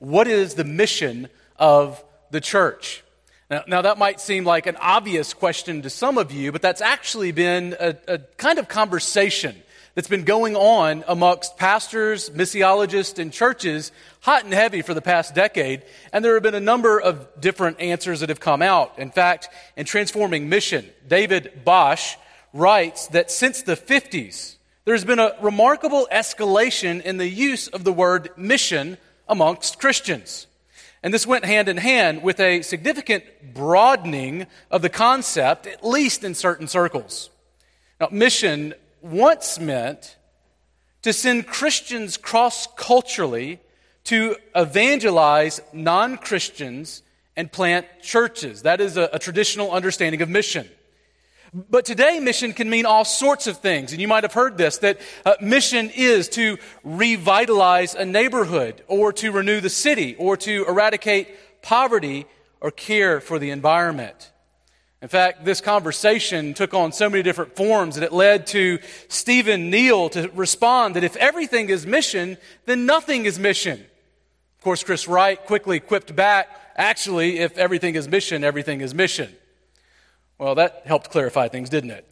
what is the mission of the church? Now, now, that might seem like an obvious question to some of you, but that's actually been a, a kind of conversation that's been going on amongst pastors, missiologists, and churches hot and heavy for the past decade. And there have been a number of different answers that have come out. In fact, in Transforming Mission, David Bosch writes that since the 50s, there's been a remarkable escalation in the use of the word mission amongst Christians. And this went hand in hand with a significant broadening of the concept, at least in certain circles. Now, mission once meant to send Christians cross culturally to evangelize non Christians and plant churches. That is a, a, traditional understanding of mission. But today, mission can mean all sorts of things. And you might have heard this that uh, mission is to revitalize a neighborhood, or to renew the city, or to eradicate poverty, or care for the environment. In fact, this conversation took on so many different forms that it led to Stephen Neill to respond that if everything is mission, then nothing is mission. Of course, Chris Wright quickly quipped back, actually, if everything is mission, everything is mission. Well, that helped clarify things, didn't it?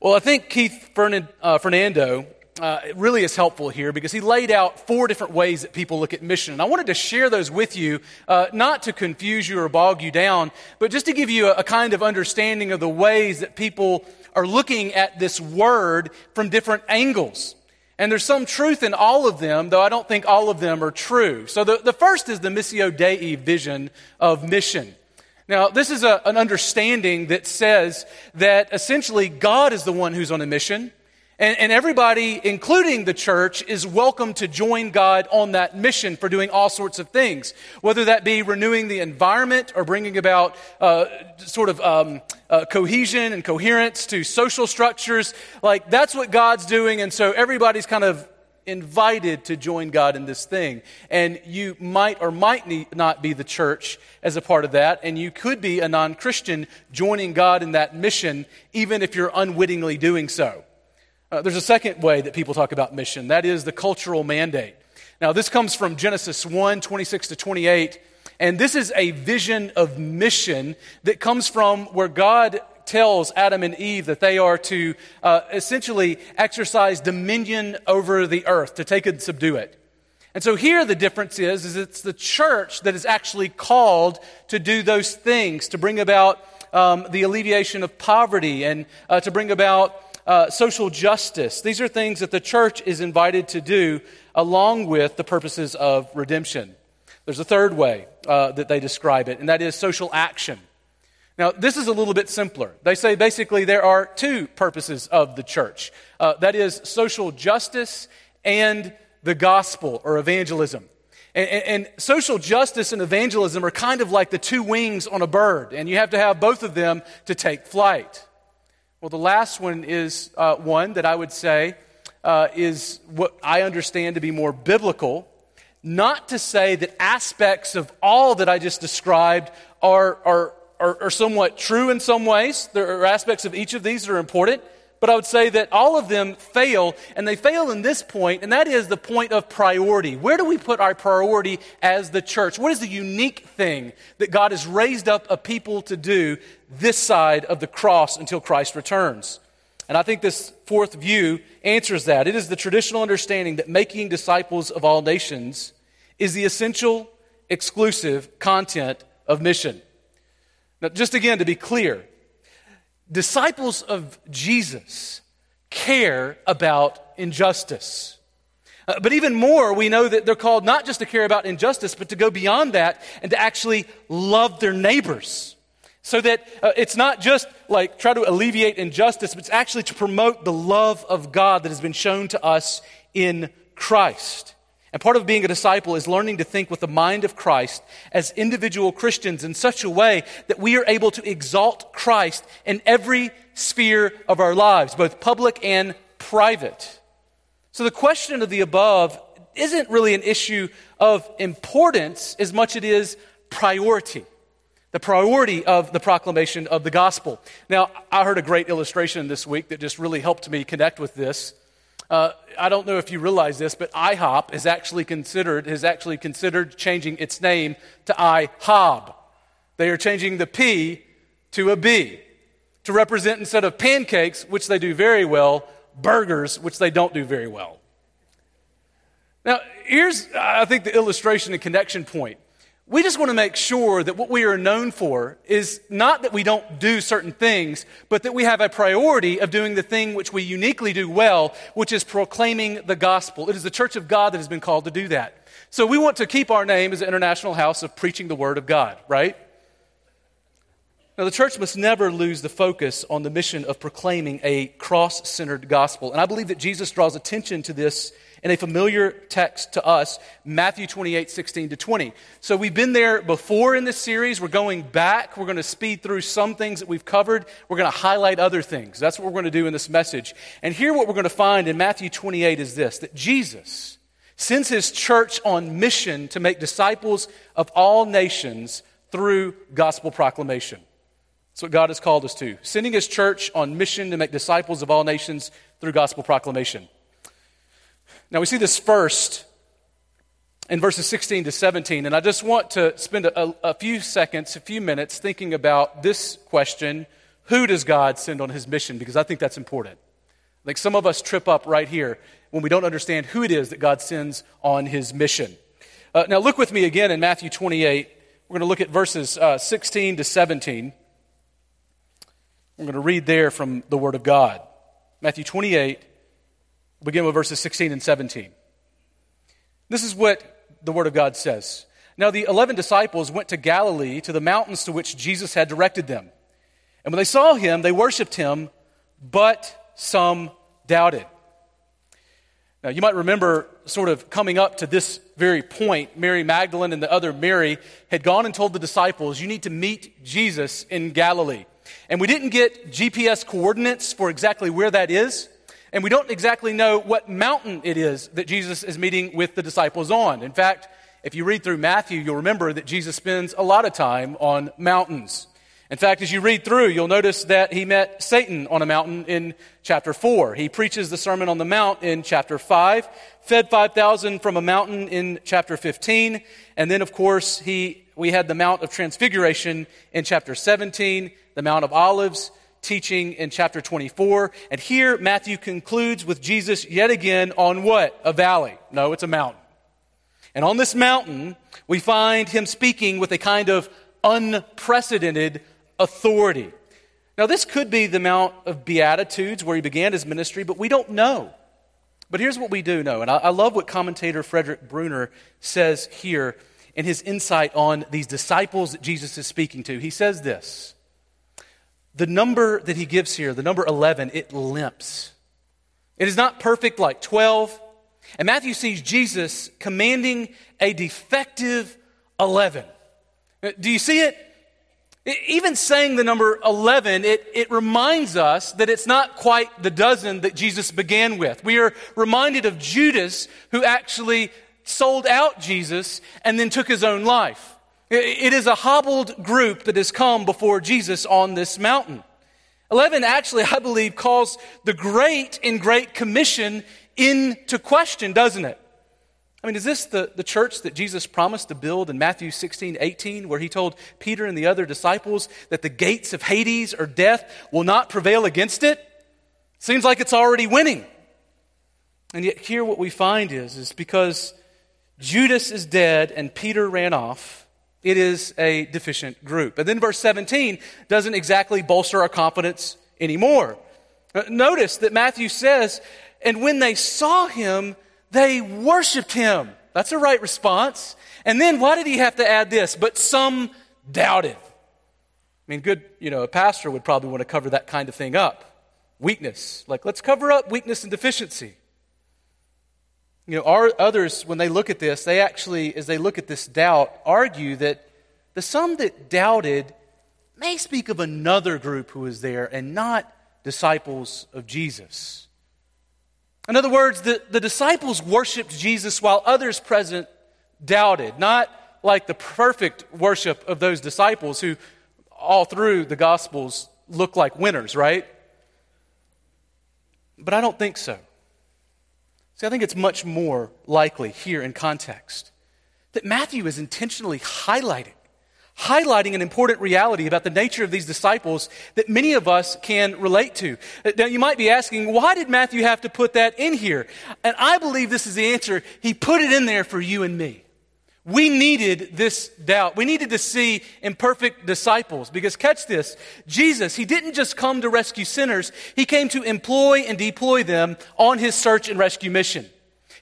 Well, I think Keith uh, Ferdinando uh, really is helpful here because he laid out four different ways that people look at mission. And I wanted to share those with you, uh, not to confuse you or bog you down, but just to give you a, a kind of understanding of the ways that people are looking at this word from different angles. And there's some truth in all of them, though I don't think all of them are true. So the, the first is the Missio Dei vision of mission. Now, this is a, an understanding that says that essentially God is the one who's on a mission and, and, everybody, including the church, is welcome to join God on that mission for doing all sorts of things, whether that be renewing the environment or bringing about uh, sort of um, uh, cohesion and coherence to social structures. Like, that's what God's doing, and so everybody's kind of invited to join God in this thing. And you might or might not be the church as a part of that, and you could be a non Christian joining God in that mission, even if you're unwittingly doing so. Uh, there's a second way that people talk about mission that is the cultural mandate. Now, this comes from Genesis 1 26 to 28. And this is a vision of mission that comes from where God tells Adam and Eve that they are to uh, essentially exercise dominion over the earth, to take and subdue it. And so here the difference is, is it's the church that is actually called to do those things, to bring about um, the alleviation of poverty and uh, to bring about uh, social justice. These are things that the church is invited to do along with the purposes of redemption. There's a third way uh, that they describe it, and that is social action. Now, this is a little bit simpler. They say basically there are two purposes of the church uh, that is, social justice and the gospel or evangelism. And, and, and, social justice and evangelism are kind of like the two wings on a bird, and you have to have both of them to take flight. Well, the last one is uh, one that I would say uh, is what I understand to be more biblical. Not to say that aspects of all that I just described are, are, are, are somewhat true in some ways. There are aspects of each of these that are important. But I would say that all of them fail, and they fail in this point, and that is the point of priority. Where do we put our priority as the church? What is the unique thing that God has raised up a people to do this side of the cross until Christ returns? And I think this fourth view answers that. It is the traditional understanding that making disciples of all nations is the essential, exclusive content of mission. Now, just again to be clear, disciples of Jesus care about injustice. Uh, but even more, we know that they're called not just to care about injustice, but to go beyond that and to actually love their neighbors. So that uh, it's not just like try to alleviate injustice, but it's actually to promote the love of God that has been shown to us in Christ. And part of being a disciple is learning to think with the mind of Christ as individual Christians in such a way that we are able to exalt Christ in every sphere of our lives, both public and private. So the question of the above isn't really an issue of importance as much as it is priority. The priority of the proclamation of the gospel. Now, I heard a great illustration this week that just really helped me connect with this. Uh, I don't know if you realize this, but IHOP is actually considered, has actually considered changing its name to IHOB. They are changing the P to a B to represent instead of pancakes, which they do very well, burgers, which they don't do very well. Now, here's, I think, the illustration and connection point. We just want to make sure that what we are known for is not that we don't do certain things, but that we have a priority of doing the thing which we uniquely do well, which is proclaiming the gospel. It is the church of God that has been called to do that. So we want to keep our name as the International House of Preaching the Word of God, right? Now, the church must never lose the focus on the mission of proclaiming a cross centered gospel. And I believe that Jesus draws attention to this in a familiar text to us, Matthew 28 16 to 20. So we've been there before in this series. We're going back. We're going to speed through some things that we've covered. We're going to highlight other things. That's what we're going to do in this message. And here, what we're going to find in Matthew 28 is this that Jesus sends his church on mission to make disciples of all nations through gospel proclamation. That's what God has called us to. Sending his church on mission to make disciples of all nations through gospel proclamation. Now, we see this first in verses 16 to 17, and I just want to spend a, a, few seconds, a few minutes thinking about this question Who does God send on his mission? Because I think that's important. Like some of us trip up right here when we don't understand who it is that God sends on his mission. Uh, now, look with me again in Matthew 28. We're going to look at verses uh, 16 to 17. We're going to read there from the Word of God. Matthew 28, Begin with verses 16 and 17. This is what the Word of God says. Now, the eleven disciples went to Galilee to the mountains to which Jesus had directed them. And when they saw him, they worshiped him, but some doubted. Now, you might remember sort of coming up to this very point, Mary Magdalene and the other Mary had gone and told the disciples, You need to meet Jesus in Galilee. And we didn't get GPS coordinates for exactly where that is. And we don't exactly know what mountain it is that Jesus is meeting with the disciples on. In fact, if you read through Matthew, you'll remember that Jesus spends a lot of time on mountains. In fact, as you read through, you'll notice that he met Satan on a mountain in chapter 4. He preaches the Sermon on the Mount in chapter 5, fed 5,000 from a mountain in chapter 15, and then, of course, he, we had the Mount of Transfiguration in chapter 17, the Mount of Olives teaching in chapter 24. And here, Matthew concludes with Jesus yet again on what? A valley. No, it's a mountain. And on this mountain, we find him speaking with a kind of unprecedented authority. Now, this could be the Mount of Beatitudes where he began his ministry, but we don't know. But here's what we do know. And I, I love what commentator Frederick Bruner says here in his insight on these disciples that Jesus is speaking to. He says this the number that he gives here, the number 11, it limps. It is not perfect like 12. And Matthew sees Jesus commanding a defective 11. Uh, do you see it? Even saying the number 11, it, it reminds us that it's not quite the dozen that Jesus began with. We are reminded of Judas, who actually sold out Jesus and then took his own life. It is a hobbled group that has come before Jesus on this mountain. 11 actually, I believe, calls the great and great commission into question, doesn't it? I mean, is this the, the church that Jesus promised to build in Matthew 16, 18, where he told Peter and the other disciples that the gates of Hades or death will not prevail against it? Seems like it's already winning. And yet, here what we find is, is because Judas is dead and Peter ran off, it is a deficient group. And then verse 17 doesn't exactly bolster our confidence anymore. Uh, notice that Matthew says, and when they saw him, they worshiped him. That's a right response. And then why did he have to add this? But some doubted. I mean, good, you know, a pastor would probably want to cover that kind of thing up. Weakness. Like, let's cover up weakness and deficiency. You know, our, others, when they look at this, they actually, as they look at this doubt, argue that the some that doubted may speak of another group who was there and not disciples of Jesus. In other words, the, the disciples worshiped Jesus while others present doubted, not like the perfect worship of those disciples who all through the Gospels look like winners, right? But I don't think so. See, I think it's much more likely here in context that Matthew is intentionally highlighting, highlighting an important reality about the nature of these disciples that many of us can relate to. Now, you might be asking, why did Matthew have to put that in here? And I believe this is the answer. He put it in there for you and me. We needed this doubt. We needed to see imperfect disciples because catch this. Jesus, he didn't just come to rescue sinners. He came to employ and deploy them on his search and rescue mission.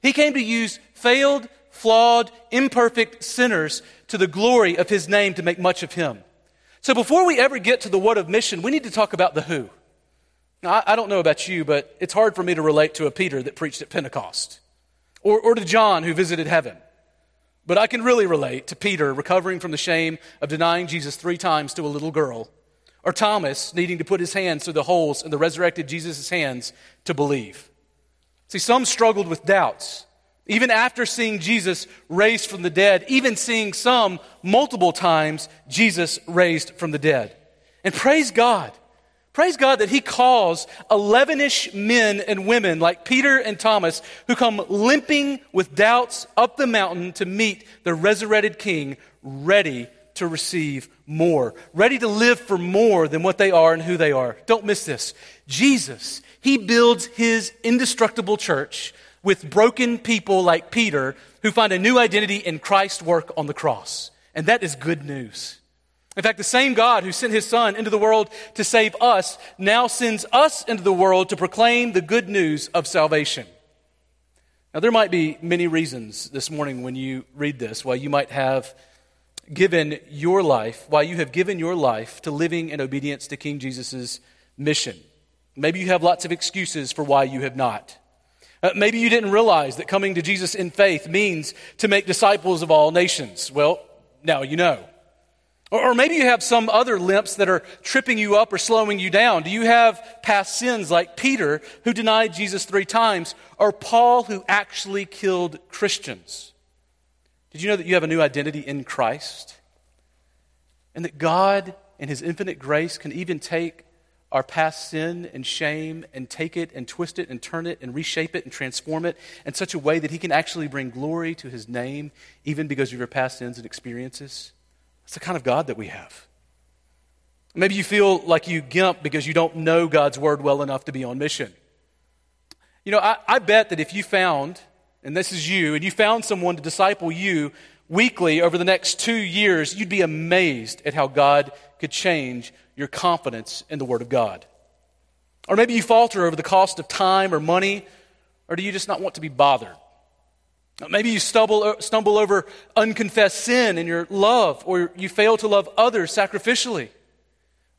He came to use failed, flawed, imperfect sinners to the glory of his name to make much of him. So before we ever get to the what of mission, we need to talk about the who. Now, I, don't know about you, but it's hard for me to relate to a Peter that preached at Pentecost or, or to John who visited heaven. But I can really relate to Peter recovering from the shame of denying Jesus three times to a little girl, or Thomas needing to put his hands through the holes in the resurrected Jesus' hands to believe. See, some struggled with doubts, even after seeing Jesus raised from the dead, even seeing some multiple times Jesus raised from the dead. And praise God Praise God that He calls 11 ish men and women like Peter and Thomas who come limping with doubts up the mountain to meet the resurrected King, ready to receive more, ready to live for more than what they are and who they are. Don't miss this. Jesus, He builds His indestructible church with broken people like Peter who find a new identity in Christ's work on the cross. And that is good news. In fact, the same God who sent his Son into the world to save us now sends us into the world to proclaim the good news of salvation. Now, there might be many reasons this morning when you read this why you might have given your life, why you have given your life to living in obedience to King Jesus' mission. Maybe you have lots of excuses for why you have not. Uh, maybe you didn't realize that coming to Jesus in faith means to make disciples of all nations. Well, now you know. Or, maybe you have some other limps that are tripping you up or slowing you down. Do you have past sins like Peter, who denied Jesus three times, or Paul, who actually killed Christians? Did you know that you have a new identity in Christ? And that God, in His infinite grace, can even take our past sin and shame and take it and twist it and turn it and reshape it and transform it in such a way that He can actually bring glory to His name, even because of your past sins and experiences? It's the kind of God that we have. Maybe you feel like you gimp because you don't know God's word well enough to be on mission. You know, I, I bet that if you found, and this is you, and you found someone to disciple you weekly over the next two years, you'd be amazed at how God could change your confidence in the Word of God. Or maybe you falter over the cost of time or money, or do you just not want to be bothered? Maybe you stumble, uh, stumble over unconfessed sin in your love, or you fail to love others sacrificially.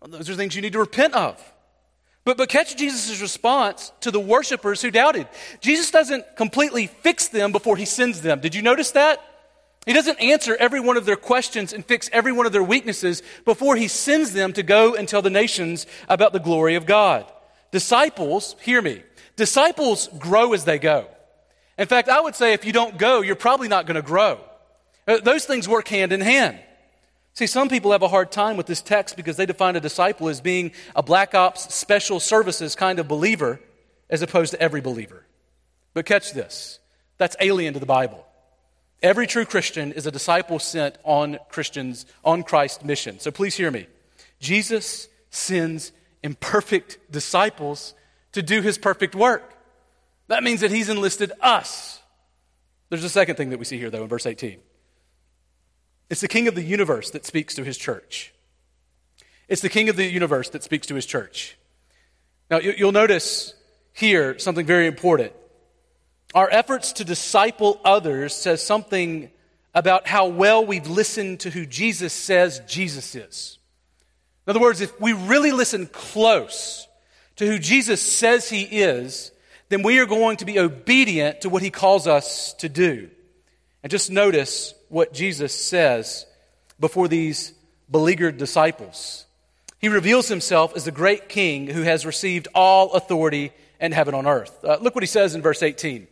Those are things you need to repent of. But, but catch Jesus' response to the worshipers who doubted. Jesus doesn't completely fix them before he sends them. Did you notice that? He doesn't answer every one of their questions and fix every one of their weaknesses before he sends them to go and tell the nations about the glory of God. Disciples, hear me, disciples grow as they go. In fact, I would say if you don't go, you're probably not going to grow. Uh, those things work hand in hand. See, some people have a hard time with this text because they define a disciple as being a black ops special services kind of believer as opposed to every believer. But catch this that's alien to the Bible. Every true Christian is a disciple sent on Christians, on Christ's mission. So please hear me. Jesus sends imperfect disciples to do his perfect work. That means that he's enlisted us. There's a second thing that we see here, though, in verse 18. It's the king of the universe that speaks to his church. It's the king of the universe that speaks to his church. Now, you'll notice here something very important. Our efforts to disciple others says something about how well we've listened to who Jesus says Jesus is. In other words, if we really listen close to who Jesus says he is, then we are going to be obedient to what he calls us to do. And just notice what Jesus says before these beleaguered disciples. He reveals himself as the great king who has received all authority in heaven on earth. Uh, look what he says in verse 18.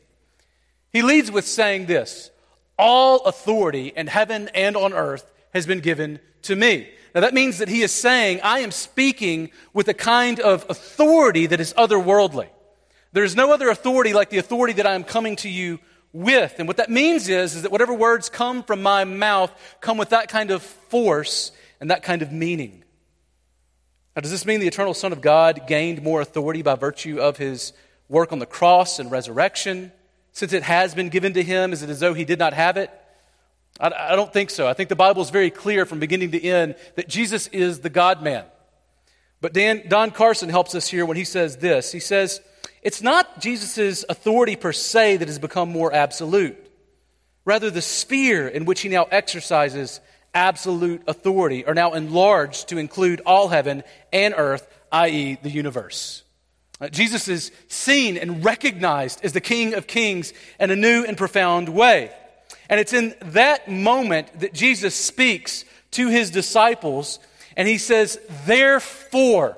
He leads with saying this All authority in heaven and on earth has been given to me. Now that means that he is saying, I am speaking with a kind of authority that is otherworldly. There is no other authority like the authority that I am coming to you with. And what that means is, is that whatever words come from my mouth come with that kind of force and that kind of meaning. Now, does this mean the eternal Son of God gained more authority by virtue of his work on the cross and resurrection? Since it has been given to him, is it as though he did not have it? I, I don't think so. I think the Bible is very clear from beginning to end that Jesus is the God man. But Dan, Don Carson helps us here when he says this. He says, It's not Jesus' authority per se that has become more absolute. Rather, the sphere in which he now exercises absolute authority are now enlarged to include all heaven and earth, i.e., the universe. Uh, Jesus is seen and recognized as the King of Kings in a new and profound way. And it's in that moment that Jesus speaks to his disciples and he says, Therefore,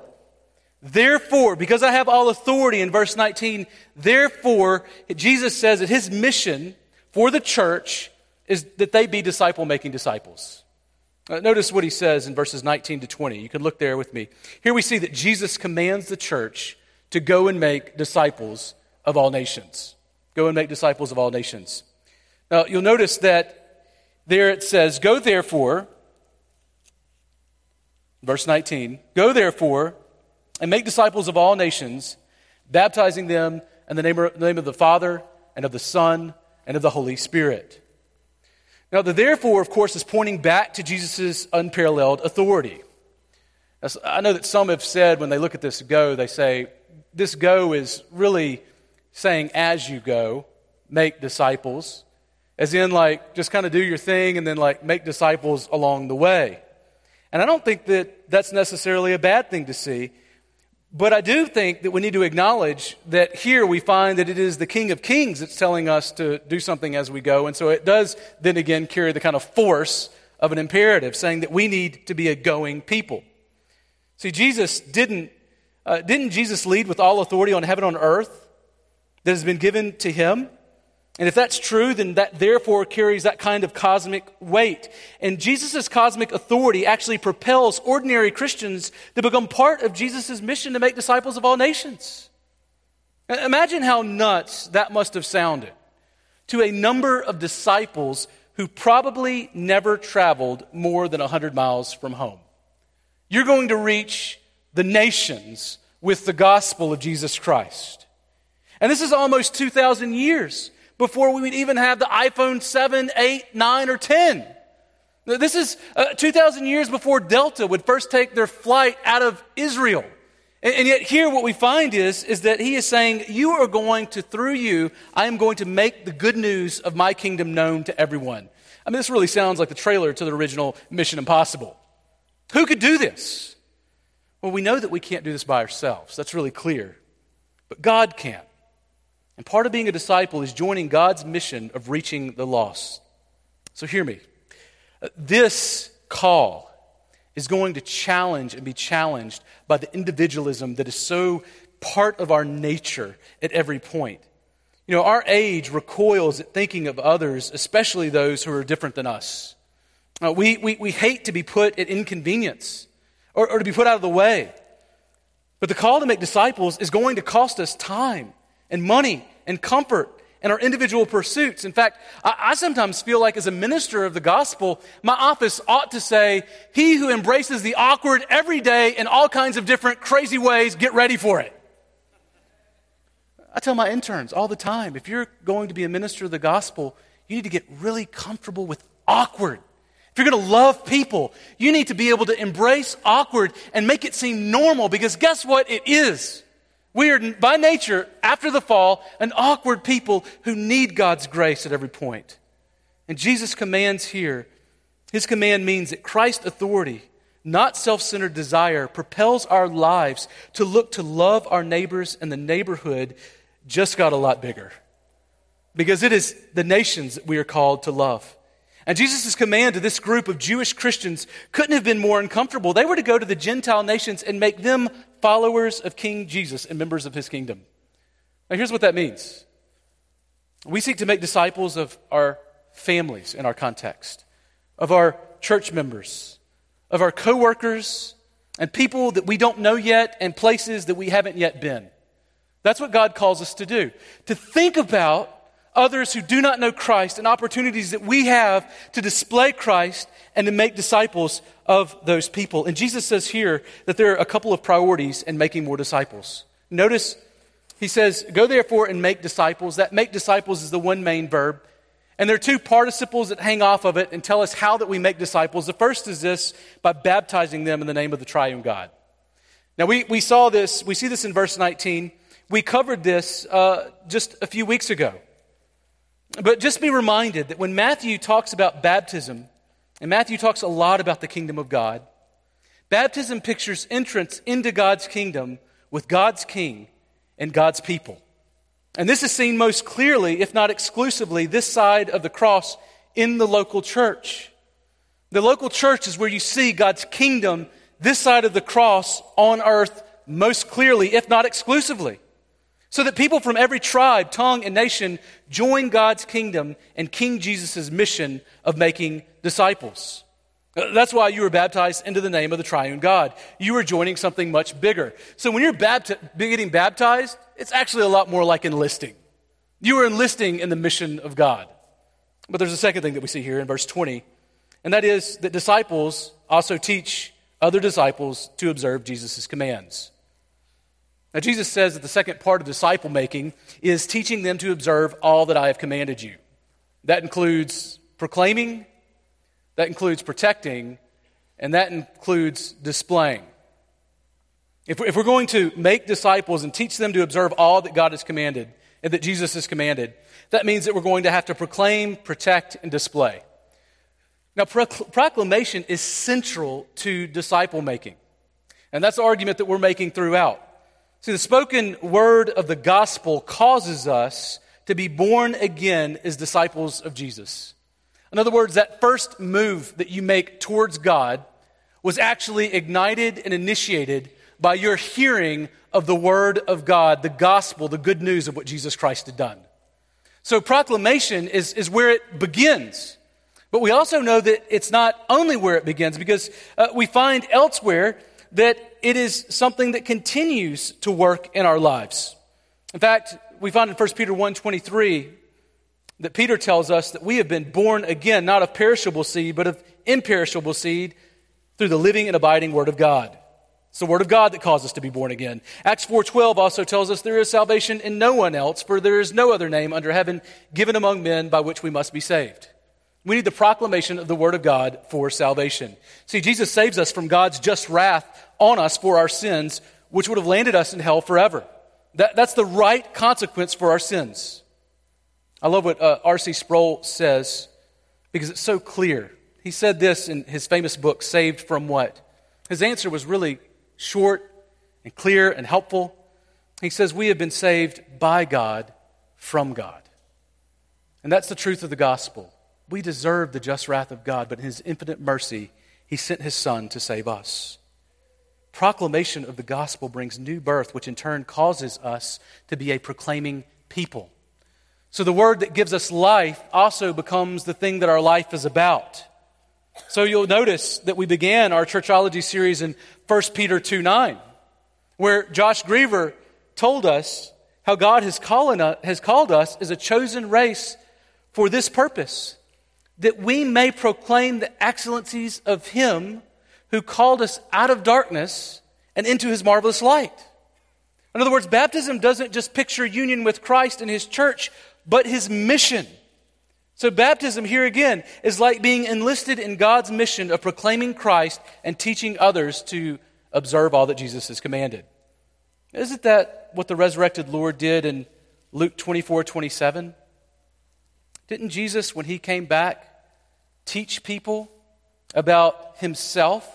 therefore, because I have all authority in verse 19, therefore, Jesus says that his mission for the church is that they be disciple making disciples. Uh, notice what he says in verses 19 to 20. You can look there with me. Here we see that Jesus commands the church to go and make disciples of all nations. Go and make disciples of all nations. Now, you'll notice that there it says, Go therefore, verse 19, Go therefore and make disciples of all nations, baptizing them in the name of, the name of the Father and of the Son and of the Holy Spirit. Now, the therefore, of course, is pointing back to Jesus' unparalleled authority. I know that some have said when they look at this go, they say, this go is really saying, as you go, make disciples as in like just kind of do your thing and then like make disciples along the way. And I don't think that that's necessarily a bad thing to see. But I do think that we need to acknowledge that here we find that it is the King of Kings that's telling us to do something as we go. And so it does then again carry the kind of force of an imperative, saying that we need to be a going people. See, Jesus didn't, uh, didn't Jesus lead with all authority on heaven and earth that has been given to him? And if that's true, then that therefore carries that kind of cosmic weight. And Jesus' cosmic authority actually propels ordinary Christians to become part of Jesus' mission to make disciples of all nations. Imagine how nuts that must have sounded to a number of disciples who probably never traveled more than 100 miles from home. You're going to reach the nations with the gospel of Jesus Christ. And this is almost 2,000 years before we would even have the iPhone 7, 8, 9, or 10. This is uh, 2,000 years before Delta would first take their flight out of Israel. And, and, yet, here what we find is, is that he is saying, You are going to, through you, I am going to make the good news of my kingdom known to everyone. I mean, this really sounds like the trailer to the original Mission Impossible. Who could do this? Well, we know that we can't do this by ourselves. That's really clear. But God can. And part of being a disciple is joining God's mission of reaching the lost. So hear me. This call is going to challenge and be challenged by the individualism that is so part of our nature at every point. You know, our age recoils at thinking of others, especially those who are different than us. Uh, we, we, we hate to be put at inconvenience or, or to be put out of the way. But the call to make disciples is going to cost us time and money and comfort and our individual pursuits. In fact, I, I, sometimes feel like as a minister of the gospel, my office ought to say, He who embraces the awkward every day in all kinds of different crazy ways, get ready for it. I tell my interns all the time if you're going to be a minister of the gospel, you need to get really comfortable with awkward. If you're going to love people, you need to be able to embrace awkward and make it seem normal because guess what? It is. We are, by nature, after the fall, an awkward people who need God's grace at every point. And Jesus commands here, his command means that Christ's authority, not self centered desire, propels our lives to look to love our neighbors and the neighborhood just got a lot bigger. Because it is the nations that we are called to love. And Jesus' command to this group of Jewish Christians couldn't have been more uncomfortable. They were to go to the Gentile nations and make them followers of King Jesus and members of his kingdom. Now, here's what that means we seek to make disciples of our families in our context, of our church members, of our coworkers, and people that we don't know yet, and places that we haven't yet been. That's what God calls us to do. To think about others who do not know Christ and opportunities that we have to display Christ and to make disciples of those people. And Jesus says here that there are a couple of priorities in making more disciples. Notice he says, Go therefore and make disciples. That make disciples is the one main verb. And there are two participles that hang off of it and tell us how that we make disciples. The first is this by baptizing them in the name of the triune God. Now, we, we saw this, we see this in verse 19. We covered this uh, just a few weeks ago. But just be reminded that when Matthew talks about baptism, and Matthew talks a lot about the kingdom of God, baptism pictures entrance into God's kingdom with God's king and God's people. And this is seen most clearly, if not exclusively, this side of the cross in the local church. The local church is where you see God's kingdom this side of the cross on earth most clearly, if not exclusively so that people from every tribe, tongue, and nation join God's kingdom and King Jesus' mission of making disciples. Uh, that's why you were baptized into the name of the triune God. You were joining something much bigger. So when you're bapti- getting baptized, it's actually a lot more like enlisting. You are enlisting in the mission of God. But there's a second thing that we see here in verse 20, and that is that disciples also teach other disciples to observe Jesus' commands. Now, Jesus says that the second part of disciple making is teaching them to observe all that I have commanded you. That includes proclaiming, that includes protecting, and that includes displaying. If we're going to make disciples and teach them to observe all that God has commanded and that Jesus has commanded, that means that we're going to have to proclaim, protect, and display. Now, proclamation is central to disciple making. And that's the argument that we're making throughout. See, the spoken word of the gospel causes us to be born again as disciples of Jesus. In other words, that first move that you make towards God was actually ignited and initiated by your hearing of the word of God, the gospel, the good news of what Jesus Christ had done. So proclamation is, is where it begins. But we also know that it's not only where it begins because uh, we find elsewhere that it is something that continues to work in our lives. In fact, we find in 1 Peter 1:23 that Peter tells us that we have been born again, not of perishable seed, but of imperishable seed through the living and abiding word of God. It's the word of God that caused us to be born again. Acts 4:12 also tells us there is salvation in no one else, for there is no other name under heaven given among men by which we must be saved. We need the proclamation of the Word of God for salvation. See, Jesus saves us from God's just wrath on us for our sins, which would have landed us in hell forever. That, that's the right consequence for our sins. I love what uh, R.C. Sproul says because it's so clear. He said this in his famous book, Saved from What? His answer was really short and clear and helpful. He says, We have been saved by God from God. And that's the truth of the gospel. We deserve the just wrath of God, but in His infinite mercy, He sent His Son to save us. Proclamation of the gospel brings new birth, which in turn causes us to be a proclaiming people. So the word that gives us life also becomes the thing that our life is about. So you'll notice that we began our churchology series in 1 Peter 2 9, where Josh Griever told us how God has, uh, has called us as a chosen race for this purpose that we may proclaim the excellencies of Him who called us out of darkness and into His marvelous light. In other words, baptism doesn't just picture union with Christ and His church, but His mission. So, baptism, here again, is like being enlisted in God's mission of proclaiming Christ and teaching others to observe all that Jesus has commanded. Isn't that what the resurrected Lord did in Luke 24 27? Didn't Jesus, when he came back, teach people about himself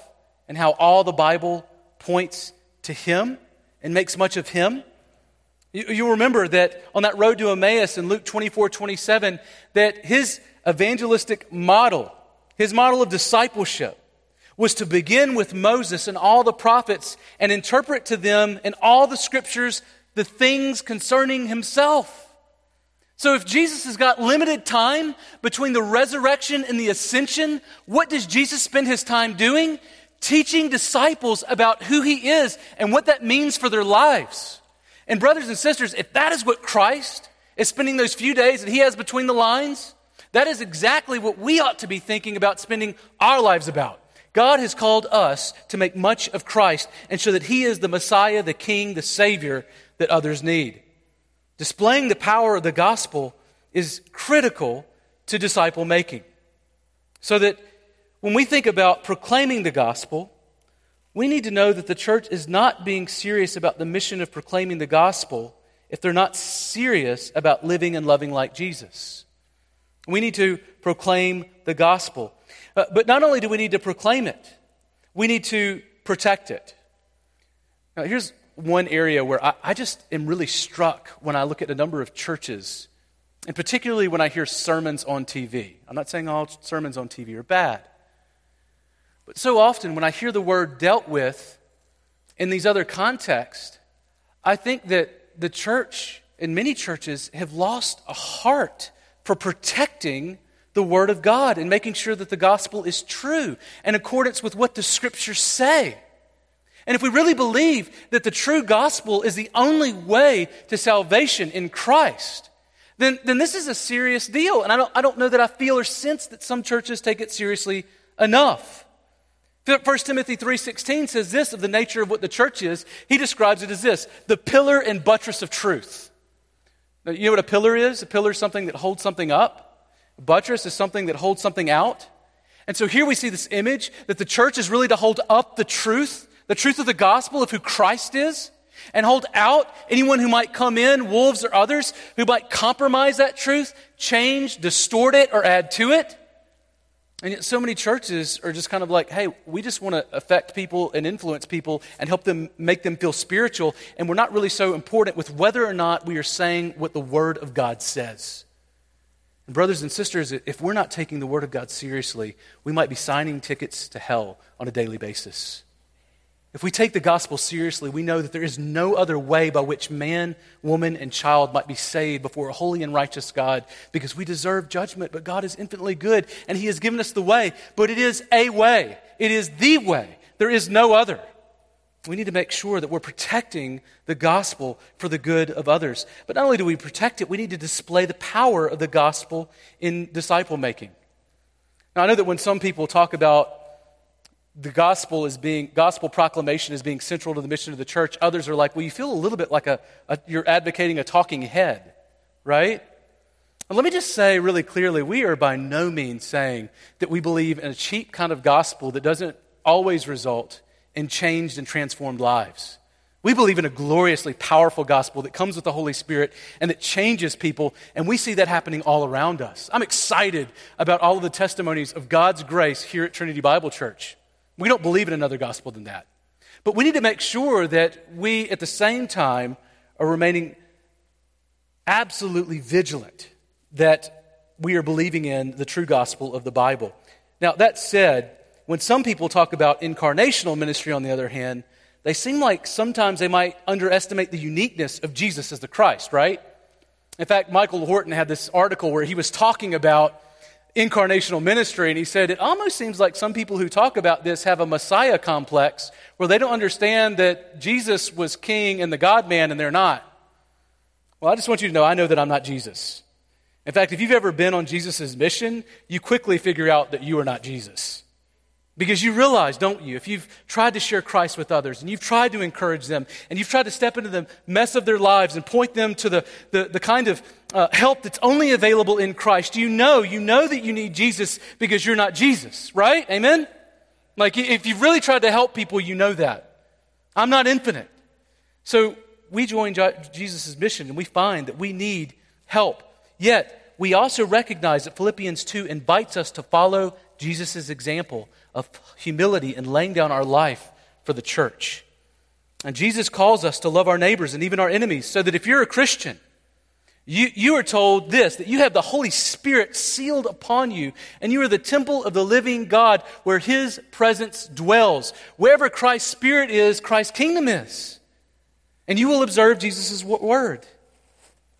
and how all the Bible points to him and makes much of him? You, remember that on that road to Emmaus in Luke 24 27, that his evangelistic model, his model of discipleship, was to begin with Moses and all the prophets and interpret to them in all the scriptures the things concerning himself. So, if Jesus has got limited time between the resurrection and the ascension, what does Jesus spend his time doing? Teaching disciples about who he is and what that means for their lives. And, brothers and sisters, if that is what Christ is spending those few days that he has between the lines, that is exactly what we ought to be thinking about spending our lives about. God has called us to make much of Christ and show that he is the Messiah, the King, the Savior that others need. Displaying the power of the gospel is critical to disciple making. So that when we think about proclaiming the gospel, we need to know that the church is not being serious about the mission of proclaiming the gospel if they're not serious about living and loving like Jesus. We need to proclaim the gospel. Uh, but not only do we need to proclaim it, we need to protect it. Now, here's one area where I, I just am really struck when I look at a number of churches, and particularly when I hear sermons on TV. I'm not saying all sermons on TV are bad. But so often when I hear the word dealt with in these other contexts, I think that the church, and many churches, have lost a heart for protecting the Word of God and making sure that the gospel is true in accordance with what the Scriptures say. And if we really believe that the true gospel is the only way to salvation in Christ, then, then this is a serious deal. And I don't, I don't know that I feel or sense that some churches take it seriously enough. 1 Timothy 3.16 says this of the nature of what the church is. He describes it as this, the pillar and buttress of truth. Now, you know what a pillar is? A pillar is something that holds something up. A buttress is something that holds something out. And so here we see this image that the church is really to hold up the truth the truth of the gospel of who Christ is, and hold out anyone who might come in, wolves or others, who might compromise that truth, change, distort it, or add to it. And yet, so many churches are just kind of like, hey, we just want to affect people and influence people and help them make them feel spiritual. And we're not really so important with whether or not we are saying what the Word of God says. And brothers and sisters, if we're not taking the Word of God seriously, we might be signing tickets to hell on a daily basis. If we take the gospel seriously, we know that there is no other way by which man, woman, and child might be saved before a holy and righteous God because we deserve judgment, but God is infinitely good and He has given us the way. But it is a way, it is the way. There is no other. We need to make sure that we're protecting the gospel for the good of others. But not only do we protect it, we need to display the power of the gospel in disciple making. Now, I know that when some people talk about the gospel is being gospel proclamation is being central to the mission of the church others are like well you feel a little bit like a, a you're advocating a talking head right let me just say really clearly we are by no means saying that we believe in a cheap kind of gospel that doesn't always result in changed and transformed lives we believe in a gloriously powerful gospel that comes with the Holy Spirit and that changes people, and we see that happening all around us. I'm excited about all of the testimonies of God's grace here at Trinity Bible Church. We don't believe in another gospel than that. But we need to make sure that we, at the same time, are remaining absolutely vigilant that we are believing in the true gospel of the Bible. Now, that said, when some people talk about incarnational ministry, on the other hand, they seem like sometimes they might underestimate the uniqueness of Jesus as the Christ, right? In fact, Michael Horton had this article where he was talking about incarnational ministry, and he said, It almost seems like some people who talk about this have a Messiah complex where they don't understand that Jesus was king and the God man, and they're not. Well, I just want you to know I know that I'm not Jesus. In fact, if you've ever been on Jesus' mission, you quickly figure out that you are not Jesus. Because you realize, don't you, if you've tried to share Christ with others and you've tried to encourage them and you've tried to step into the mess of their lives and point them to the, the, the kind of uh, help that's only available in Christ, you know, you know that you need Jesus because you're not Jesus, right? Amen? Like, if you've really tried to help people, you know that. I'm not infinite. So we join Jesus' mission and we find that we need help. Yet, we also recognize that Philippians 2 invites us to follow Jesus' example of humility and laying down our life for the church. And Jesus calls us to love our neighbors and even our enemies, so that if you're a Christian, you, you are told this that you have the Holy Spirit sealed upon you, and you are the temple of the living God where His presence dwells. Wherever Christ's Spirit is, Christ's kingdom is. And you will observe Jesus' word.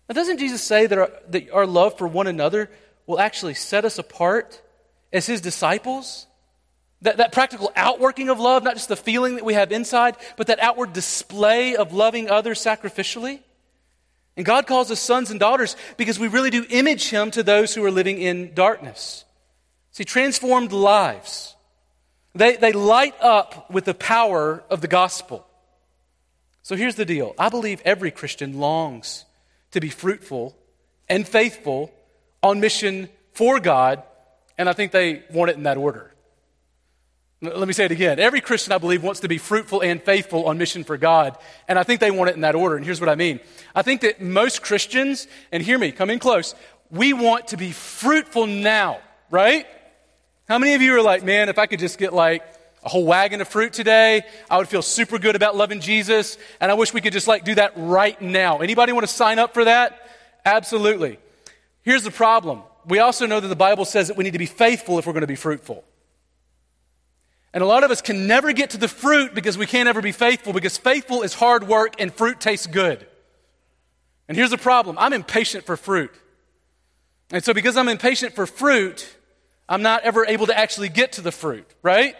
Now, doesn't Jesus say that our, that our love for one another will actually set us apart as His disciples? That, that practical outworking of love, not just the feeling that we have inside, but that outward display of loving others sacrificially. And God calls us sons and daughters because we really do image Him to those who are living in darkness. See, transformed lives, they, they light up with the power of the gospel. So here's the deal I believe every Christian longs to be fruitful and faithful on mission for God, and I think they want it in that order. Let me say it again. Every Christian, I believe, wants to be fruitful and faithful on mission for God, and I think they want it in that order. And here's what I mean I think that most Christians, and hear me, come in close, we want to be fruitful now, right? How many of you are like, man, if I could just get like a whole wagon of fruit today, I would feel super good about loving Jesus, and I wish we could just like do that right now. Anybody want to sign up for that? Absolutely. Here's the problem. We also know that the Bible says that we need to be faithful if we're going to be fruitful. And a lot of us can never get to the fruit because we can't ever be faithful, because faithful is hard work and fruit tastes good. And here's the problem I'm impatient for fruit. And so, because I'm impatient for fruit, I'm not ever able to actually get to the fruit, right?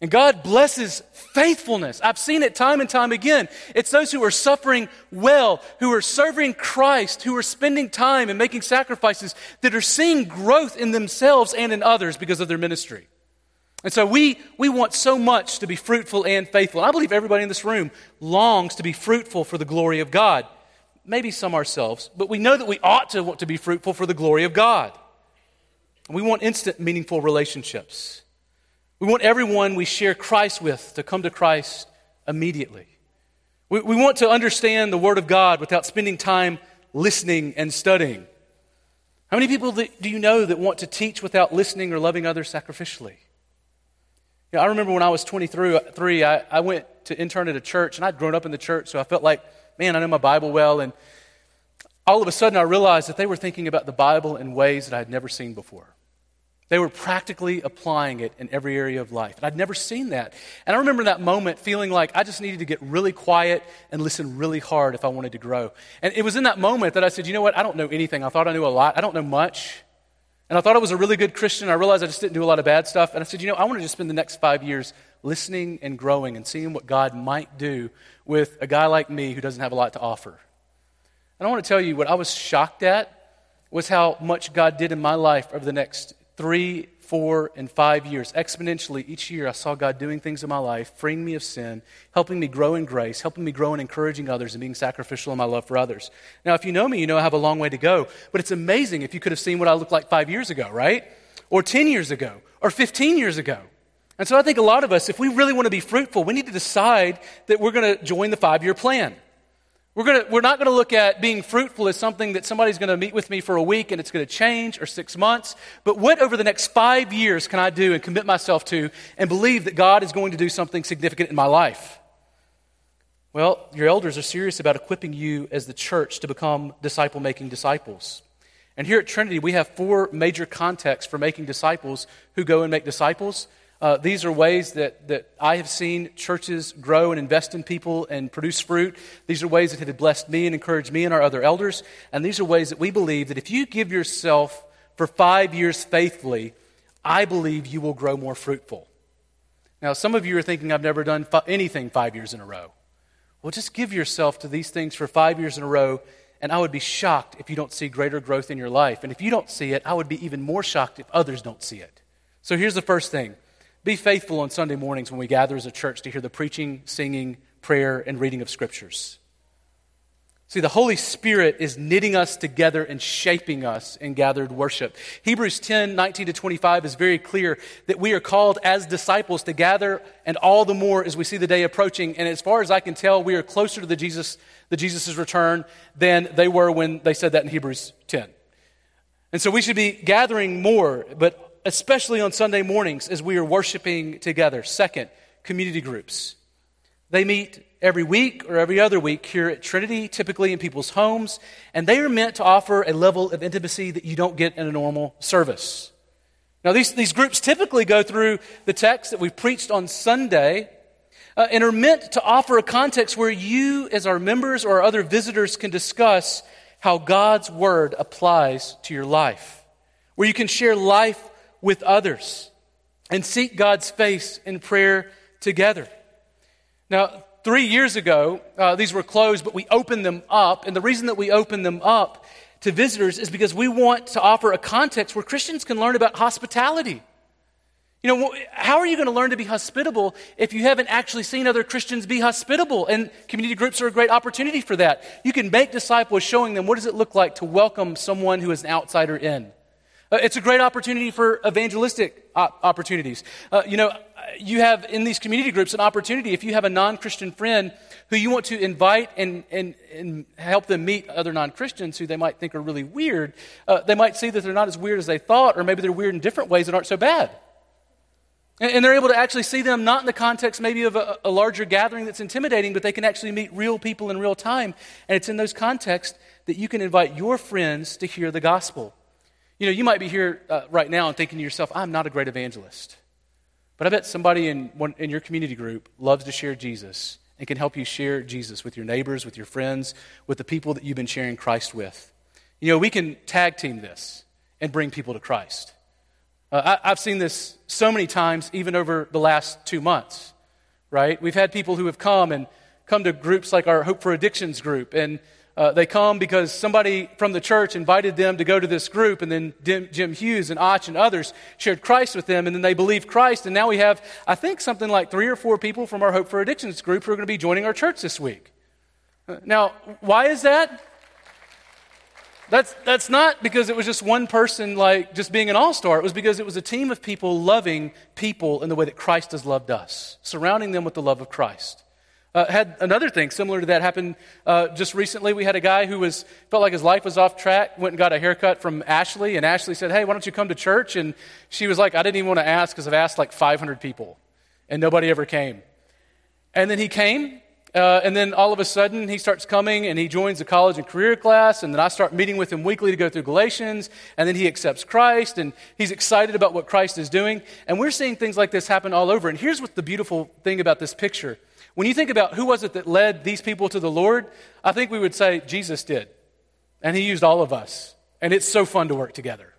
And God blesses faithfulness. I've seen it time and time again. It's those who are suffering well, who are serving Christ, who are spending time and making sacrifices that are seeing growth in themselves and in others because of their ministry. And so we, we want so much to be fruitful and faithful. I believe everybody in this room longs to be fruitful for the glory of God. Maybe some ourselves, but we know that we ought to want to be fruitful for the glory of God. We want instant, meaningful relationships. We want everyone we share Christ with to come to Christ immediately. We, we want to understand the Word of God without spending time listening and studying. How many people do you know that want to teach without listening or loving others sacrificially? You know, I remember when I was 23, I, I went to intern at a church, and I'd grown up in the church, so I felt like, man, I know my Bible well. And all of a sudden, I realized that they were thinking about the Bible in ways that I had never seen before. They were practically applying it in every area of life. And I'd never seen that. And I remember that moment feeling like I just needed to get really quiet and listen really hard if I wanted to grow. And it was in that moment that I said, you know what? I don't know anything. I thought I knew a lot. I don't know much. And I thought I was a really good Christian. I realized I just didn't do a lot of bad stuff. And I said, you know, I want to just spend the next five years listening and growing and seeing what God might do with a guy like me who doesn't have a lot to offer. And I want to tell you what I was shocked at was how much God did in my life over the next three, four, and five years. Exponentially, each year I saw God doing things in my life, freeing me of sin, helping me grow in grace, helping me grow in encouraging others, and being sacrificial in my love for others. Now, if you know me, you know I have a long way to go, but it's amazing if you could have seen what I looked like five years ago, right? Or 10 years ago, or 15 years ago. And so I think a lot of us, if we really want to be fruitful, we need to decide that we're going to join the five year plan. We're, gonna, we're not going to look at being fruitful as something that somebody's going to meet with me for a week and it's going to change or six months. But what over the next five years can I do and commit myself to and believe that God is going to do something significant in my life? Well, your elders are serious about equipping you as the church to become disciple making disciples. And here at Trinity, we have four major contexts for making disciples who go and make disciples. Uh, these are ways that, that I have seen churches grow and invest in people and produce fruit. These are ways that have blessed me and encouraged me and our other elders. And these are ways that we believe that if you give yourself for five years faithfully, I believe you will grow more fruitful. Now, some of you are thinking, I've never done fi- anything five years in a row. Well, just give yourself to these things for five years in a row, and I would be shocked if you don't see greater growth in your life. And if you don't see it, I would be even more shocked if others don't see it. So here's the first thing be faithful on Sunday mornings when we gather as a church to hear the preaching, singing, prayer, and reading of scriptures. See, the Holy Spirit is knitting us together and shaping us in gathered worship. Hebrews 10 19 to 25 is very clear that we are called as disciples to gather, and all the more as we see the day approaching. And as far as I can tell, we are closer to the Jesus, the Jesus' return than they were when they said that in Hebrews 10. And so we should be gathering more, but especially on Sunday mornings as we are worshiping together. Second, community groups. They meet every week or every other week here at Trinity, typically in people's homes, and they are meant to offer a level of intimacy that you don't get in a normal service. Now, these, these groups typically go through the text that we've preached on Sunday uh, and are meant to offer a context where you, as our members or our other visitors, can discuss how God's Word applies to your life, where you can share life with others. and seek God's face in prayer together. Now, three years ago, uh, these were closed, but we opened them up. And the reason that we opened them up to visitors is because we want to offer a context where Christians can learn about hospitality. You know, how are you going to learn to be hospitable if you haven't actually seen other Christians be hospitable? And community groups are a great opportunity for that. You can make disciples showing them what does it look like to welcome someone who is an outsider in. Uh, it's a great opportunity for evangelistic opportunities. Uh, you know, you have in these community groups an opportunity if you have a non Christian friend who you want to invite and, and, and help them meet other non Christians who they might think are really weird, uh, they might see that they're not as weird as they thought, or maybe they're weird in different ways that aren't so bad. And, and they're able to actually see them not in the context maybe of a, a larger gathering that's intimidating, but they can actually meet real people in real time. And it's in those contexts that you can invite your friends to hear the gospel. You know, you might be here uh, right now and thinking to yourself, I'm not a great evangelist. But I bet somebody in, one, in your community group loves to share Jesus and can help you share Jesus with your neighbors, with your friends, with the people that you've been sharing Christ with. You know, we can tag team this and bring people to Christ. Uh, I, I've seen this so many times, even over the last two months, right? We've had people who have come and come to groups like our Hope for Addictions group, and uh, they come because somebody from the church invited them to go to this group, and then Jim Hughes and Och and others shared Christ with them, and then they believed Christ. And now we have, I think, something like three or four people from our Hope for Addictions group who are going to be joining our church this week. Uh, now, why is that? That's, that's not because it was just one person, like just being an all star. It was because it was a team of people loving people in the way that Christ has loved us, surrounding them with the love of Christ. Uh, had another thing similar to that happen uh, just recently. We had a guy who was felt like his life was off track. Went and got a haircut from Ashley, and Ashley said, "Hey, why don't you come to church?" And she was like, "I didn't even want to ask because I've asked like 500 people, and nobody ever came." And then he came, uh, and then all of a sudden he starts coming, and he joins the college and career class, and then I start meeting with him weekly to go through Galatians, and then he accepts Christ, and he's excited about what Christ is doing, and we're seeing things like this happen all over. And here's what the beautiful thing about this picture when you think about who was it that led these people to the Lord, I think we would say Jesus did. And he used all of us. And it's so fun to work together.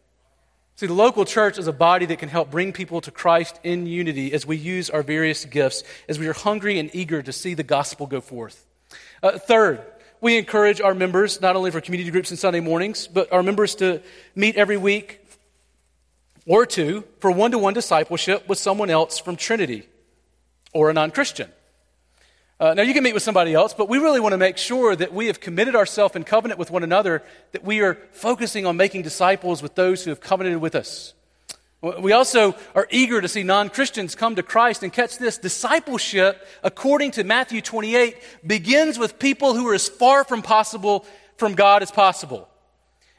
See, the local church is a body that can help bring people to Christ in unity as we use our various gifts, as we are hungry and eager to see the gospel go forth. Uh, third, we encourage our members, not only for community groups and Sunday mornings, but our members to meet every week or two for one to one discipleship with someone else from Trinity or a non Christian. Uh, now, you can meet with somebody else, but we really want to make sure that we have committed ourselves in covenant with one another, that we are focusing on making disciples with those who have covenanted with us. We also are eager to see non Christians come to Christ and catch this. Discipleship, according to Matthew 28, begins with people who are as far from possible from God as possible.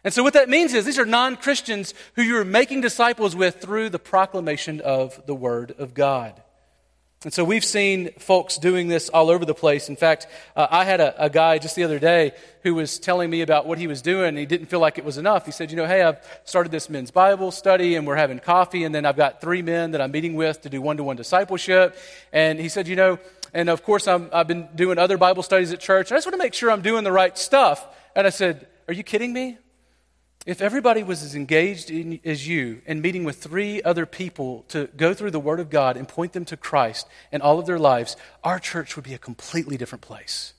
And so, what that means is these are non Christians who you're making disciples with through the proclamation of the Word of God. And so we've seen folks doing this all over the place. In fact, uh, I had a, a, guy just the other day who was telling me about what he was doing, and he didn't feel like it was enough. He said, You know, hey, I've started this men's Bible study, and we're having coffee, and then I've got three men that I'm meeting with to do one to one discipleship. And he said, You know, and of course, i have been doing other Bible studies at church. I just want to make sure I'm doing the right stuff. And I said, Are you kidding me? If everybody was as engaged in, as you in meeting with three other people to go through the Word of God and point them to Christ in all of their lives, our church would be a completely different place.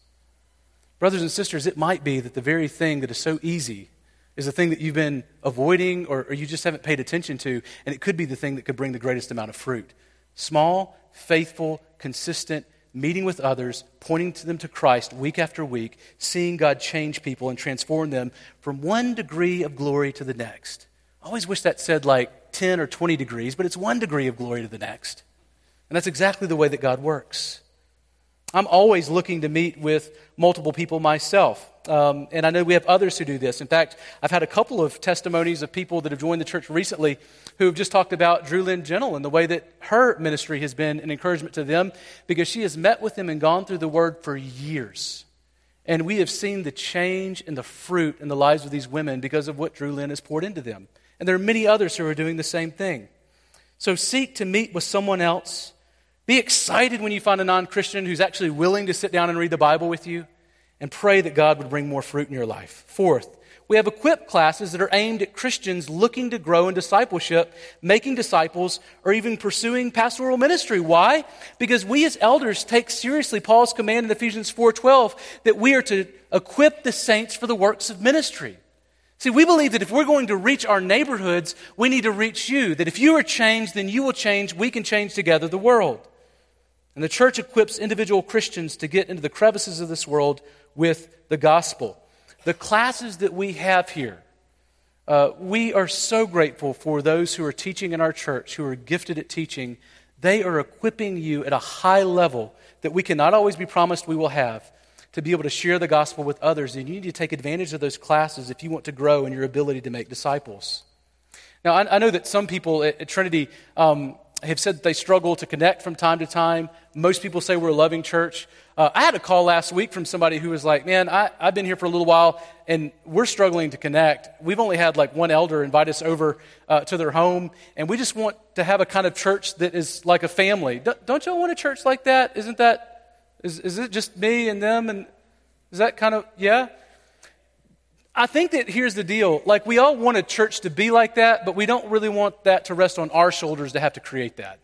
Brothers and sisters, it might be that the very thing that is so easy is the thing that you've been avoiding or, or you just haven't paid attention to, and it could be the thing that could bring the greatest amount of fruit. Small, faithful, consistent meeting with others, pointing to them to Christ week after week, seeing God change people and transform them from one degree of glory to the next. I always wish that said like 10 or 20 degrees, but it's one degree of glory to the next. And that's exactly the way that God works. I'm always looking to meet with multiple people myself. Um, and I know we have others who do this. In fact, I've had a couple of testimonies of people that have joined the church recently who have just talked about Drew Lynn Gentle and the way that her ministry has been an encouragement to them because she has met with them and gone through the word for years. And we have seen the change and the fruit in the lives of these women because of what Drew Lynn has poured into them. And there are many others who are doing the same thing. So seek to meet with someone else. Be excited when you find a non Christian who's actually willing to sit down and read the Bible with you. And pray that God would bring more fruit in your life. Fourth, We have equip classes that are aimed at Christians looking to grow in discipleship, making disciples, or even pursuing pastoral ministry. Why? Because we as elders take seriously Paul's command in Ephesians 4:12 that we are to equip the saints for the works of ministry. See, we believe that if we're going to reach our neighborhoods, we need to reach you. That if you are changed, then you will change. We can change together the world. And the church equips individual Christians to get into the crevices of this world with the gospel. The classes that we have here, uh, we are so grateful for those who are teaching in our church, who are gifted at teaching. They are equipping you at a high level that we cannot always be promised we will have to be able to share the gospel with others. And you need to take advantage of those classes if you want to grow in your ability to make disciples. Now, I, I know that some people at, at Trinity um, have said they struggle to connect from time to time. Most people say we're a loving church. Uh, I had a call last week from somebody who was like, Man, I, have been here for a little while and we're struggling to connect. We've only had like one elder invite us over uh, to their home, and we just want to have a kind of church that is like a family. D- don't y'all want a church like that? Isn't that, is, is it just me and them? And is that kind of, yeah? I think that here's the deal. Like, we all want a church to be like that, but we don't really want that to rest on our shoulders to have to create that.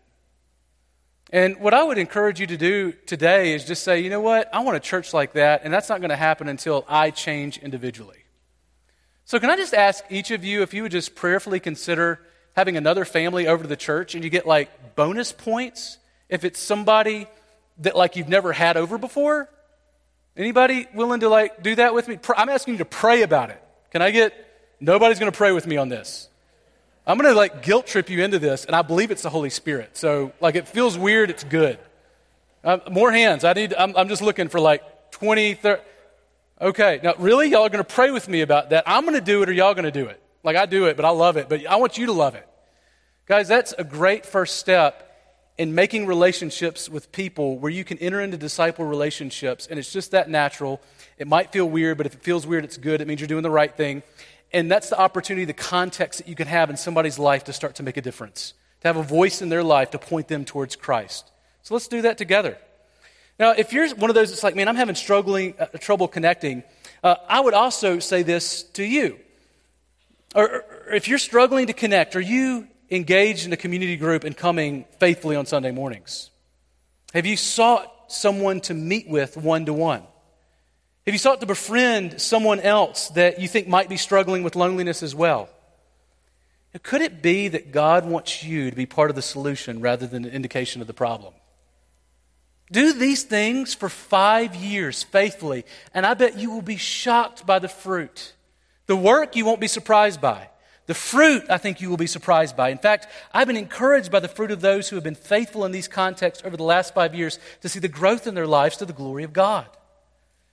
And what I would encourage you to do today is just say, you know what? I want a church like that, and that's not going to happen until I change individually. So, can I just ask each of you if you would just prayerfully consider having another family over to the church and you get like bonus points if it's somebody that like you've never had over before? Anybody willing to like do that with me? I'm asking you to pray about it. Can I get nobody's going to pray with me on this? I'm going to like guilt trip you into this, and I believe it's the Holy Spirit. So, like, it feels weird, it's good. Uh, more hands. I need, I'm, I'm just looking for like 20, 30. Okay, now, really? Y'all are going to pray with me about that? I'm going to do it, or y'all going to do it? Like, I do it, but I love it, but I want you to love it. Guys, that's a great first step in making relationships with people where you can enter into disciple relationships, and it's just that natural. It might feel weird, but if it feels weird, it's good. It means you're doing the right thing. And that's the opportunity, the context that you can have in somebody's life to start to make a difference, to have a voice in their life to point them towards Christ. So let's do that together. Now, if you're one of those that's like, man, I'm having struggling, uh, trouble connecting, uh, I would also say this to you. Or, or if you're struggling to connect, are you engaged in a community group and coming faithfully on Sunday mornings? Have you sought someone to meet with one to one? Have you sought to befriend someone else that you think might be struggling with loneliness as well? Could it be that God wants you to be part of the solution rather than an indication of the problem? Do these things for five years faithfully, and I bet you will be shocked by the fruit. The work you won't be surprised by. The fruit, I think you will be surprised by. In fact, I've been encouraged by the fruit of those who have been faithful in these contexts over the last five years to see the growth in their lives to the glory of God.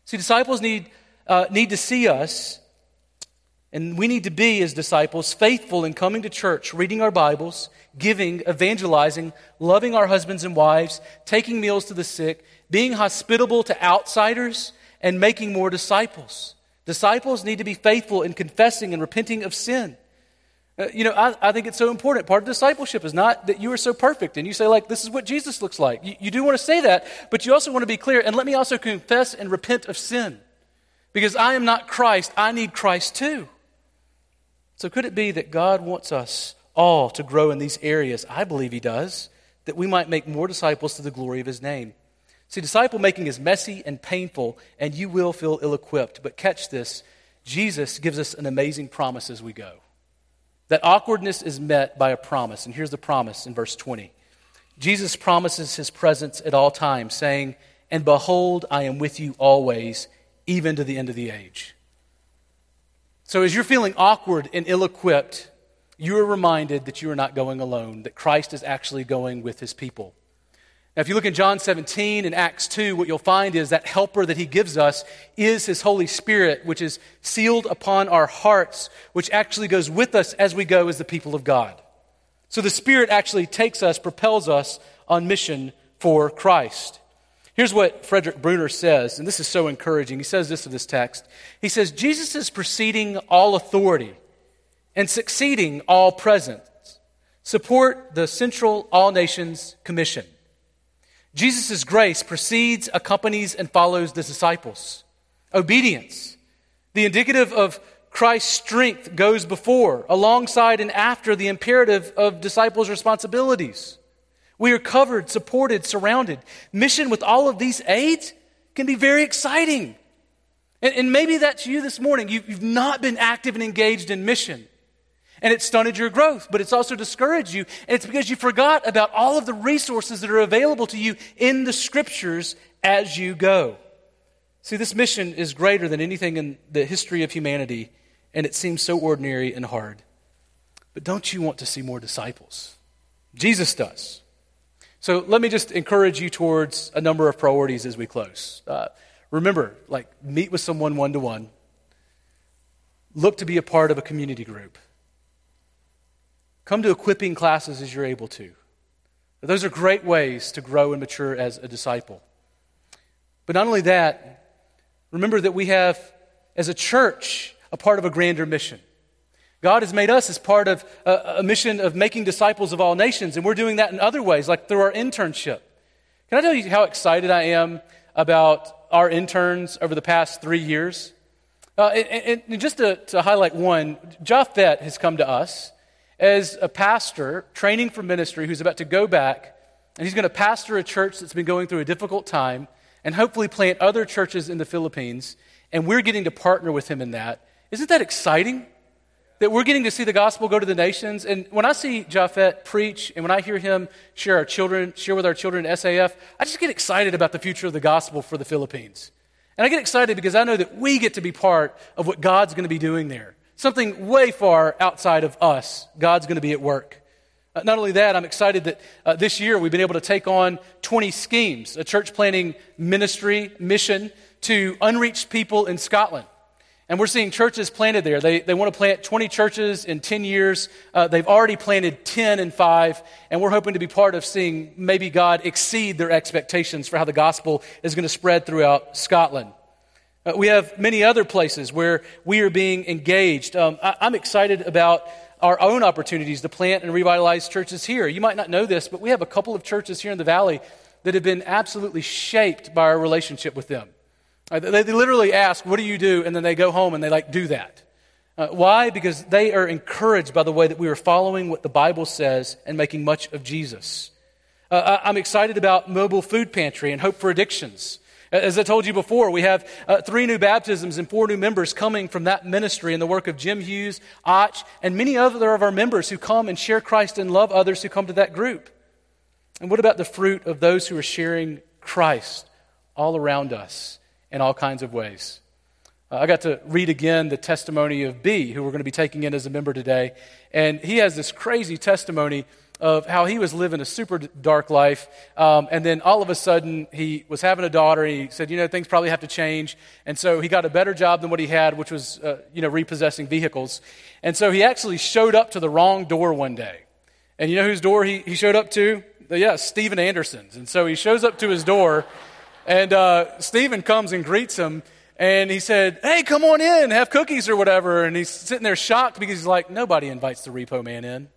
See, disciples need, uh, need to see us, and we need to be, as disciples, faithful in coming to church, reading our Bibles, giving, evangelizing, loving our husbands and wives, taking meals to the sick, being hospitable to outsiders, and making more disciples. Disciples need to be faithful in confessing and repenting of sin. Uh, you know, I, I, think it's so important. Part of discipleship is not that you are so perfect and you say, like, this is what Jesus looks like. You, you do want to say that, but you also want to be clear. And let me also confess and repent of sin. Because I am not Christ, I need Christ too. So could it be that God wants us all to grow in these areas? I believe He does, that we might make more disciples to the glory of His name. See, disciple making is messy and painful, and you will feel ill equipped. But catch this Jesus gives us an amazing promise as we go. That awkwardness is met by a promise. And here's the promise in verse 20 Jesus promises his presence at all times, saying, And behold, I am with you always, even to the end of the age. So as you're feeling awkward and ill equipped, you are reminded that you are not going alone, that Christ is actually going with his people. Now, if you look in John 17 and Acts 2, what you'll find is that helper that he gives us is his Holy Spirit, which is sealed upon our hearts, which actually goes with us as we go as the people of God. So the Spirit actually takes us, propels us on mission for Christ. Here's what Frederick Bruner says, and this is so encouraging. He says this of this text. He says, Jesus is preceding all authority and succeeding all presence. Support the central all nations commission. Jesus' grace precedes, accompanies, and follows the disciples. Obedience, the indicative of Christ's strength goes before, alongside, and after the imperative of disciples' responsibilities. We are covered, supported, surrounded. Mission with all of these aids can be very exciting. And, and maybe that's you this morning. You, you've not been active and engaged in mission. And it stunted your growth, but it's also discouraged you. And it's because you forgot about all of the resources that are available to you in the scriptures as you go. See, this mission is greater than anything in the history of humanity, and it seems so ordinary and hard. But don't you want to see more disciples? Jesus does. So let me just encourage you towards a number of priorities as we close. Uh, remember, like, meet with someone one to one. Look to be a part of a community group. Come to equipping classes as you're able to. Those are great ways to grow and mature as a disciple. But not only that, remember that we have, as a church, a part of a grander mission. God has made us as part of a, a, mission of making disciples of all nations, and we're doing that in other ways, like through our internship. Can I tell you how excited I am about our interns over the past three years? Uh, and, and, just to, to, highlight one, Japheth has come to us as a pastor training for ministry who's about to go back, and he's going to pastor a church that's been going through a difficult time and hopefully plant other churches in the Philippines, and we're getting to partner with him in that. Isn't that exciting? that we're getting to see the gospel go to the nations. And when I see Japheth preach and when I hear him share our children, share with our children SAF, I just get excited about the future of the gospel for the Philippines. And I get excited because I know that we get to be part of what God's going to be doing there. Something way far outside of us. God's going to be at work. Uh, not only that, I'm excited that uh, this year we've been able to take on 20 schemes, a church planting ministry mission to unreached people in Scotland. And we're seeing churches planted there. They, they want to plant 20 churches in 10 years. Uh, they've already planted 10 in five. And we're hoping to be part of seeing maybe God exceed their expectations for how the gospel is going to spread throughout Scotland. Uh, we have many other places where we are being engaged. Um, I, I'm excited about our own opportunities to plant and revitalize churches here. You might not know this, but we have a couple of churches here in the valley that have been absolutely shaped by our relationship with them. Uh, they, they literally ask, What do you do? And then they go home and they like do that. Uh, why? Because they are encouraged by the way that we are following what the Bible says and making much of Jesus. Uh, I'm excited about Mobile Food Pantry and Hope for Addictions. As I told you before, we have uh, three new baptisms and four new members coming from that ministry and the work of Jim Hughes, Och, and many other of our members who come and share Christ and love others who come to that group. And what about the fruit of those who are sharing Christ all around us? in all kinds of ways. Uh, I got to read again the testimony of B, who we're going to be taking in as a member today. And he has this crazy testimony of how he was living a super dark life. Um, and then all of a sudden, he was having a daughter, and he said, You know, things probably have to change. And so he got a better job than what he had, which was, uh, you know, repossessing vehicles. And so he actually showed up to the wrong door one day. And you know whose door he, he showed up to? Yeah, Stephen Anderson's. And so he shows up to his door. And uh, Stephen comes and greets him, and he said, Hey, come on in, have cookies or whatever. And he's sitting there shocked because he's like, Nobody invites the repo man in.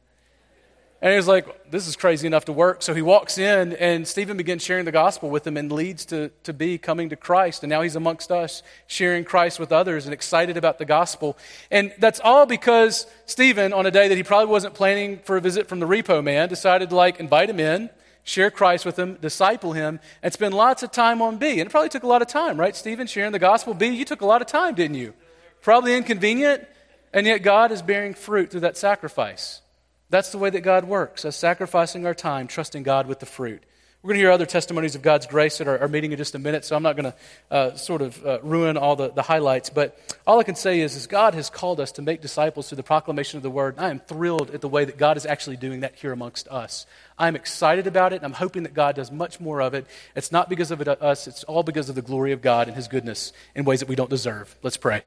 And he was like, This is crazy enough to work. So he walks in, and Stephen begins sharing the gospel with him and leads to, to be coming to Christ. And now he's amongst us, sharing Christ with others and excited about the gospel. And that's all because Stephen, on a day that he probably wasn't planning for a visit from the repo man, decided to like invite him in share Christ with him, disciple him, and spend lots of time on B. And it probably took a lot of time, right, Stephen? Sharing the gospel. B, you took a lot of time, didn't you? Probably inconvenient, and yet God is bearing fruit through that sacrifice. That's the way that God works, us sacrificing our time, trusting God with the fruit. We're going to hear other testimonies of God's grace at our, our meeting in just a minute, so I'm not going to uh, sort of uh, ruin all the, the highlights. But all I can say is, is God has called us to make disciples through the proclamation of the word. And I am thrilled at the way that God is actually doing that here amongst us. I'm excited about it, and I'm hoping that God does much more of it. It's not because of it, us, it's all because of the glory of God and His goodness in ways that we don't deserve. Let's pray.